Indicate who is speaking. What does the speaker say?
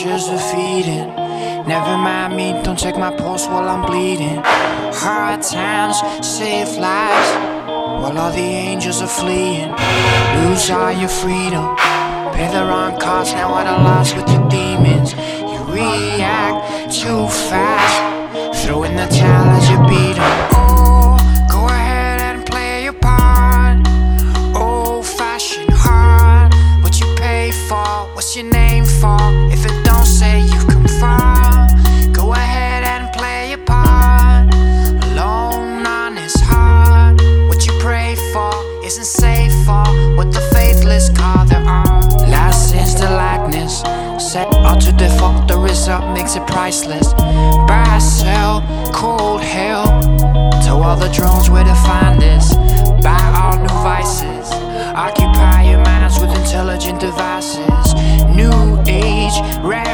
Speaker 1: soldiers are feeding. Never mind me, don't check my pulse while I'm bleeding. Hard times save lives while all the angels are fleeing. Lose all your freedom, pay the wrong cost. Now at a loss with your demons. You react too fast, throw in the towel as you beat 'em. Isn't safe for what the faithless call their own. License the likeness, set auto default, the result makes it priceless. Buy, sell, cold hell. Tell all the drones where to find this. Buy all new vices. Occupy your minds with intelligent devices. New age rampage.